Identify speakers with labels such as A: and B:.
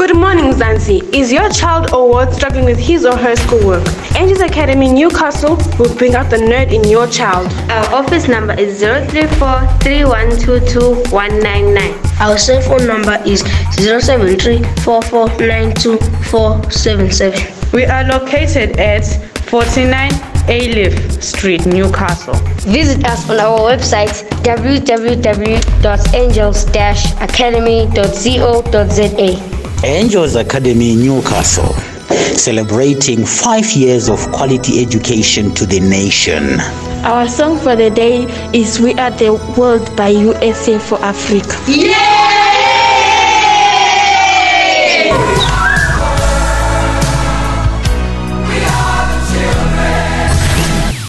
A: Good morning, Mzansi. Is your child or ward struggling with his or her schoolwork? Angels Academy Newcastle will bring out the nerd in your child.
B: Our office number is 034 3122
C: Our cell phone number is 073
D: We are located at 49 Aliff Street, Newcastle.
B: Visit us on our website www.angels-academy.co.za.
E: Angels Academy Newcastle, celebrating five years of quality education to the nation.
F: Our song for the day is We Are the World by USA for Africa.
G: Yeah!